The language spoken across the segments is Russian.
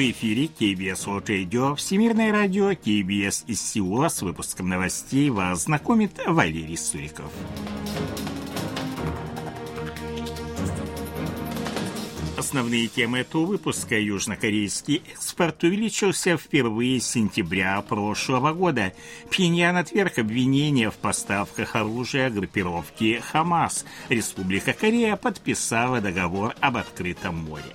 В эфире KBS World Radio, Всемирное радио, KBS из Сеула. С выпуском новостей вас знакомит Валерий Суриков. Основные темы этого выпуска. Южнокорейский экспорт увеличился впервые с сентября прошлого года. Пхеньян отверг обвинения в поставках оружия группировки «Хамас». Республика Корея подписала договор об открытом море.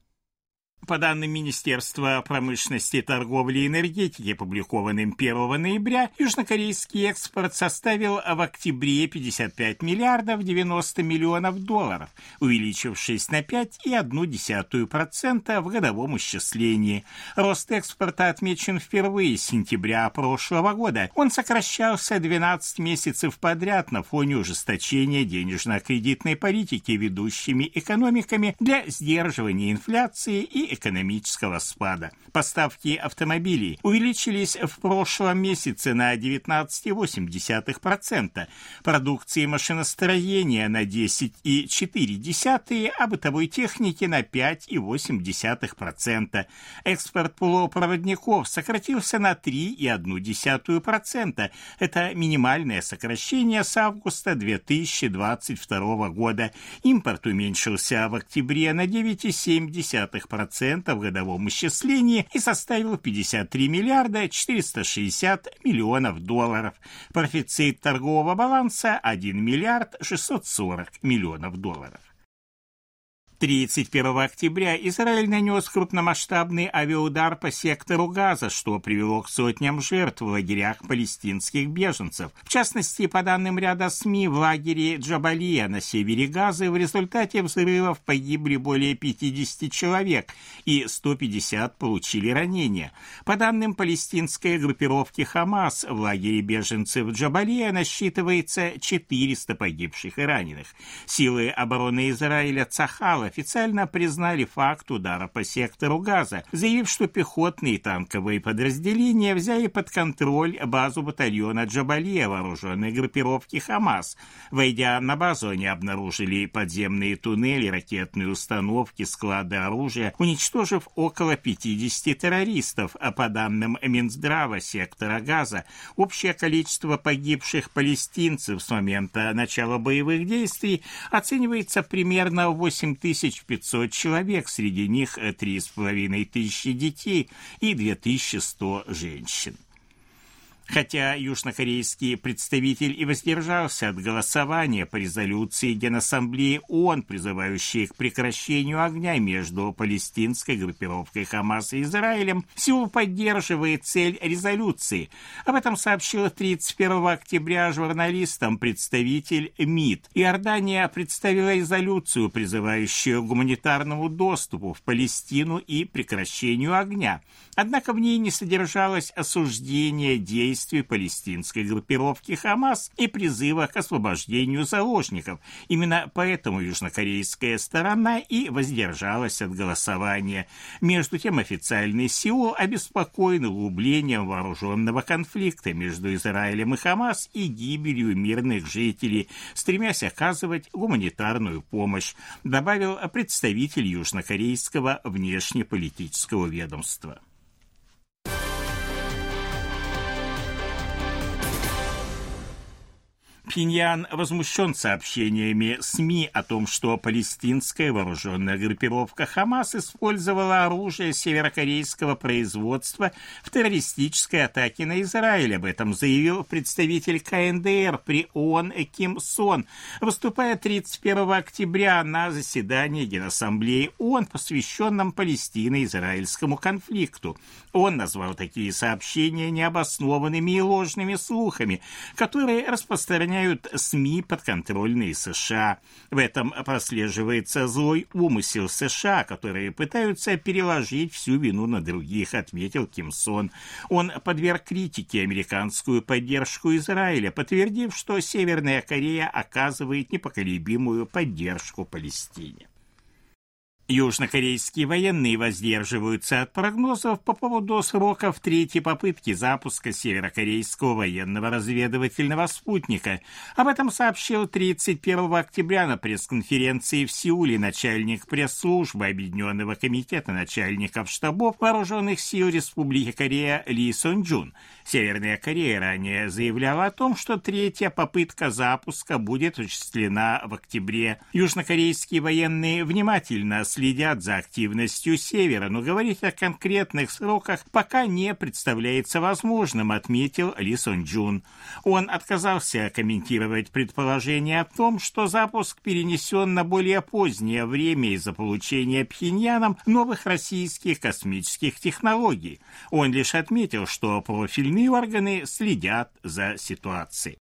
По данным Министерства промышленности, торговли и энергетики, опубликованным 1 ноября, южнокорейский экспорт составил в октябре 55 миллиардов 90 миллионов долларов, увеличившись на 5,1% в годовом исчислении. Рост экспорта отмечен впервые с сентября прошлого года. Он сокращался 12 месяцев подряд на фоне ужесточения денежно-кредитной политики ведущими экономиками для сдерживания инфляции и экономического спада. Поставки автомобилей увеличились в прошлом месяце на 19,8%, продукции машиностроения на 10,4%, а бытовой техники на 5,8%. Экспорт полупроводников сократился на 3,1%. Это минимальное сокращение с августа 2022 года. Импорт уменьшился в октябре на 9,7%, 2,5% в годовом исчислении и составил 53 миллиарда 460 миллионов долларов. Профицит торгового баланса 1 миллиард 640 миллионов долларов. 31 октября Израиль нанес крупномасштабный авиаудар по сектору Газа, что привело к сотням жертв в лагерях палестинских беженцев. В частности, по данным ряда СМИ, в лагере Джабалия на севере Газы в результате взрывов погибли более 50 человек и 150 получили ранения. По данным палестинской группировки Хамас, в лагере беженцев Джабалия насчитывается 400 погибших и раненых. Силы обороны Израиля Цахала официально признали факт удара по сектору Газа, заявив, что пехотные и танковые подразделения взяли под контроль базу батальона Джабалия вооруженной группировки «Хамас». Войдя на базу, они обнаружили подземные туннели, ракетные установки, склады оружия, уничтожив около 50 террористов, а по данным Минздрава сектора Газа, общее количество погибших палестинцев с момента начала боевых действий оценивается примерно в 8 тысяч 500 человек, среди них 3,5 тысячи детей и 2100 женщин. Хотя южнокорейский представитель и воздержался от голосования по резолюции Генассамблеи ООН, призывающей к прекращению огня между палестинской группировкой Хамас и Израилем, Сеул поддерживает цель резолюции. Об этом сообщил 31 октября журналистам представитель МИД. Иордания представила резолюцию, призывающую к гуманитарному доступу в Палестину и прекращению огня. Однако в ней не содержалось осуждение действий действий палестинской группировки Хамас и призыва к освобождению заложников. Именно поэтому южнокорейская сторона и воздержалась от голосования. Между тем официальный Сеул обеспокоен углублением вооруженного конфликта между Израилем и Хамас и гибелью мирных жителей, стремясь оказывать гуманитарную помощь, добавил представитель южнокорейского внешнеполитического ведомства. Пиньян возмущен сообщениями СМИ о том, что палестинская вооруженная группировка «Хамас» использовала оружие северокорейского производства в террористической атаке на Израиль. Об этом заявил представитель КНДР при ООН Ким Сон, выступая 31 октября на заседании Генассамблеи ООН, посвященном Палестино-израильскому конфликту. Он назвал такие сообщения необоснованными и ложными слухами, которые распространяют обвиняют СМИ, подконтрольные США. В этом прослеживается злой умысел США, которые пытаются переложить всю вину на других, отметил Ким Сон. Он подверг критике американскую поддержку Израиля, подтвердив, что Северная Корея оказывает непоколебимую поддержку Палестине. Южнокорейские военные воздерживаются от прогнозов по поводу сроков третьей попытки запуска северокорейского военного разведывательного спутника. Об этом сообщил 31 октября на пресс-конференции в Сеуле начальник пресс-службы Объединенного комитета начальников штабов вооруженных сил Республики Корея Ли Сон Джун. Северная Корея ранее заявляла о том, что третья попытка запуска будет осуществлена в октябре. Южнокорейские военные внимательно следят следят за активностью Севера, но говорить о конкретных сроках пока не представляется возможным, отметил Ли Сон Джун. Он отказался комментировать предположение о том, что запуск перенесен на более позднее время из-за получения Пхеньяном новых российских космических технологий. Он лишь отметил, что профильные органы следят за ситуацией.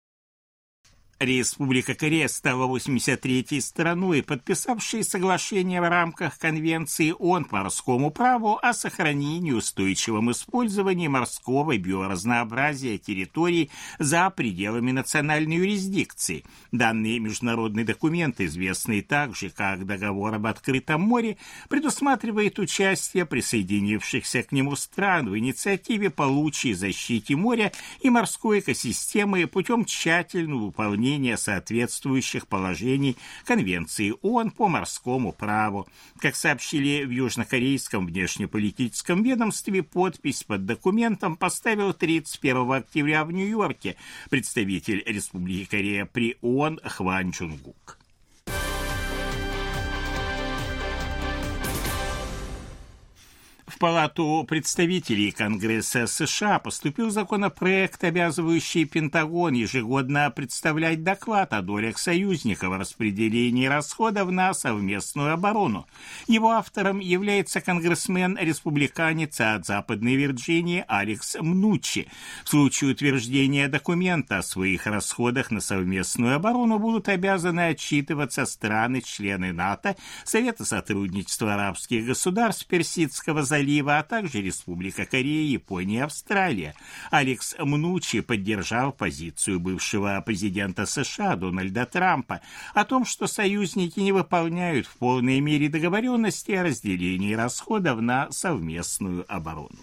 Республика Корея стала 83-й страной, подписавшей соглашение в рамках Конвенции ООН по морскому праву о сохранении устойчивом использовании морского биоразнообразия территорий за пределами национальной юрисдикции. Данный международный документ, известный также как Договор об открытом море, предусматривает участие присоединившихся к нему стран в инициативе по лучшей защите моря и морской экосистемы путем тщательного выполнения выполнения соответствующих положений Конвенции ООН по морскому праву. Как сообщили в южнокорейском внешнеполитическом ведомстве, подпись под документом поставил 31 октября в Нью-Йорке представитель Республики Корея при ООН Хван Чунгук. В Палату представителей Конгресса США поступил законопроект, обязывающий Пентагон ежегодно представлять доклад о долях союзников в распределении расходов на совместную оборону. Его автором является конгрессмен-республиканец от Западной Вирджинии Алекс Мнучи. В случае утверждения документа о своих расходах на совместную оборону будут обязаны отчитываться страны-члены НАТО, Совета сотрудничества арабских государств Персидского залива, залива, а также Республика Корея, Япония и Австралия. Алекс Мнучи поддержал позицию бывшего президента США Дональда Трампа о том, что союзники не выполняют в полной мере договоренности о разделении расходов на совместную оборону.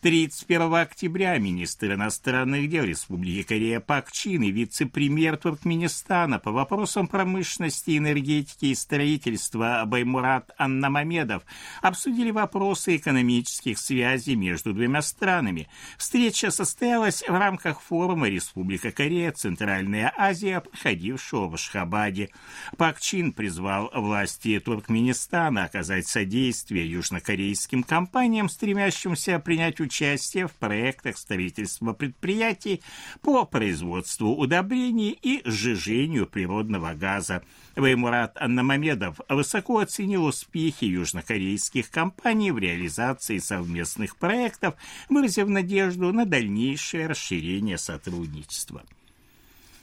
31 октября министр иностранных дел Республики Корея Пак Чин и вице-премьер Туркменистана по вопросам промышленности, энергетики и строительства Баймурат Аннамамедов обсудили вопросы экономических связей между двумя странами. Встреча состоялась в рамках форума Республика Корея Центральная Азия, проходившего в Ашхабаде. Пак Чин призвал власти Туркменистана оказать содействие южнокорейским компаниям, стремящимся принять участие участие в проектах строительства предприятий по производству удобрений и сжижению природного газа. Ваймурат Аннамамедов высоко оценил успехи южнокорейских компаний в реализации совместных проектов, выразив надежду на дальнейшее расширение сотрудничества.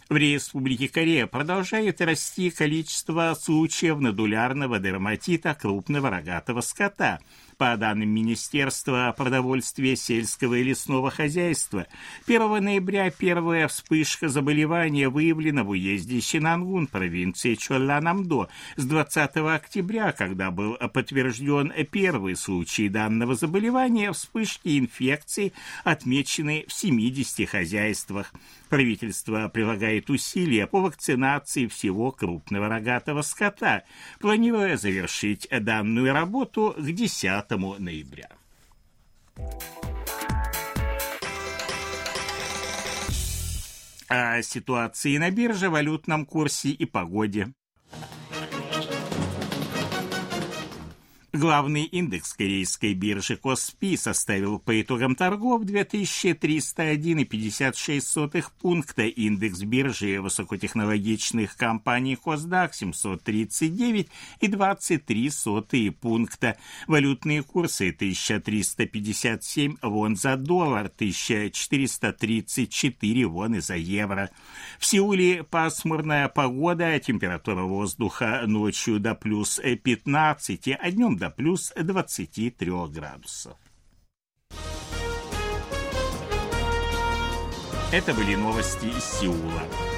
В Республике Корея продолжает расти количество случаев надулярного дерматита крупного рогатого скота – по данным Министерства продовольствия сельского и лесного хозяйства, 1 ноября первая вспышка заболевания выявлена в уезде Синангун, провинции Чолланамдо. С 20 октября, когда был подтвержден первый случай данного заболевания, вспышки инфекции отмечены в 70 хозяйствах. Правительство прилагает усилия по вакцинации всего крупного рогатого скота, планируя завершить данную работу к 10 ноября. О ситуации на бирже, валютном курсе и погоде. Главный индекс корейской биржи Коспи составил по итогам торгов 2301,56 пункта. Индекс биржи высокотехнологичных компаний Косдак 739,23 пункта. Валютные курсы 1357 вон за доллар, 1434 вон за евро. В Сеуле пасмурная погода, температура воздуха ночью до плюс 15, а днем до до плюс 23 градусов. Это были новости из Сеула.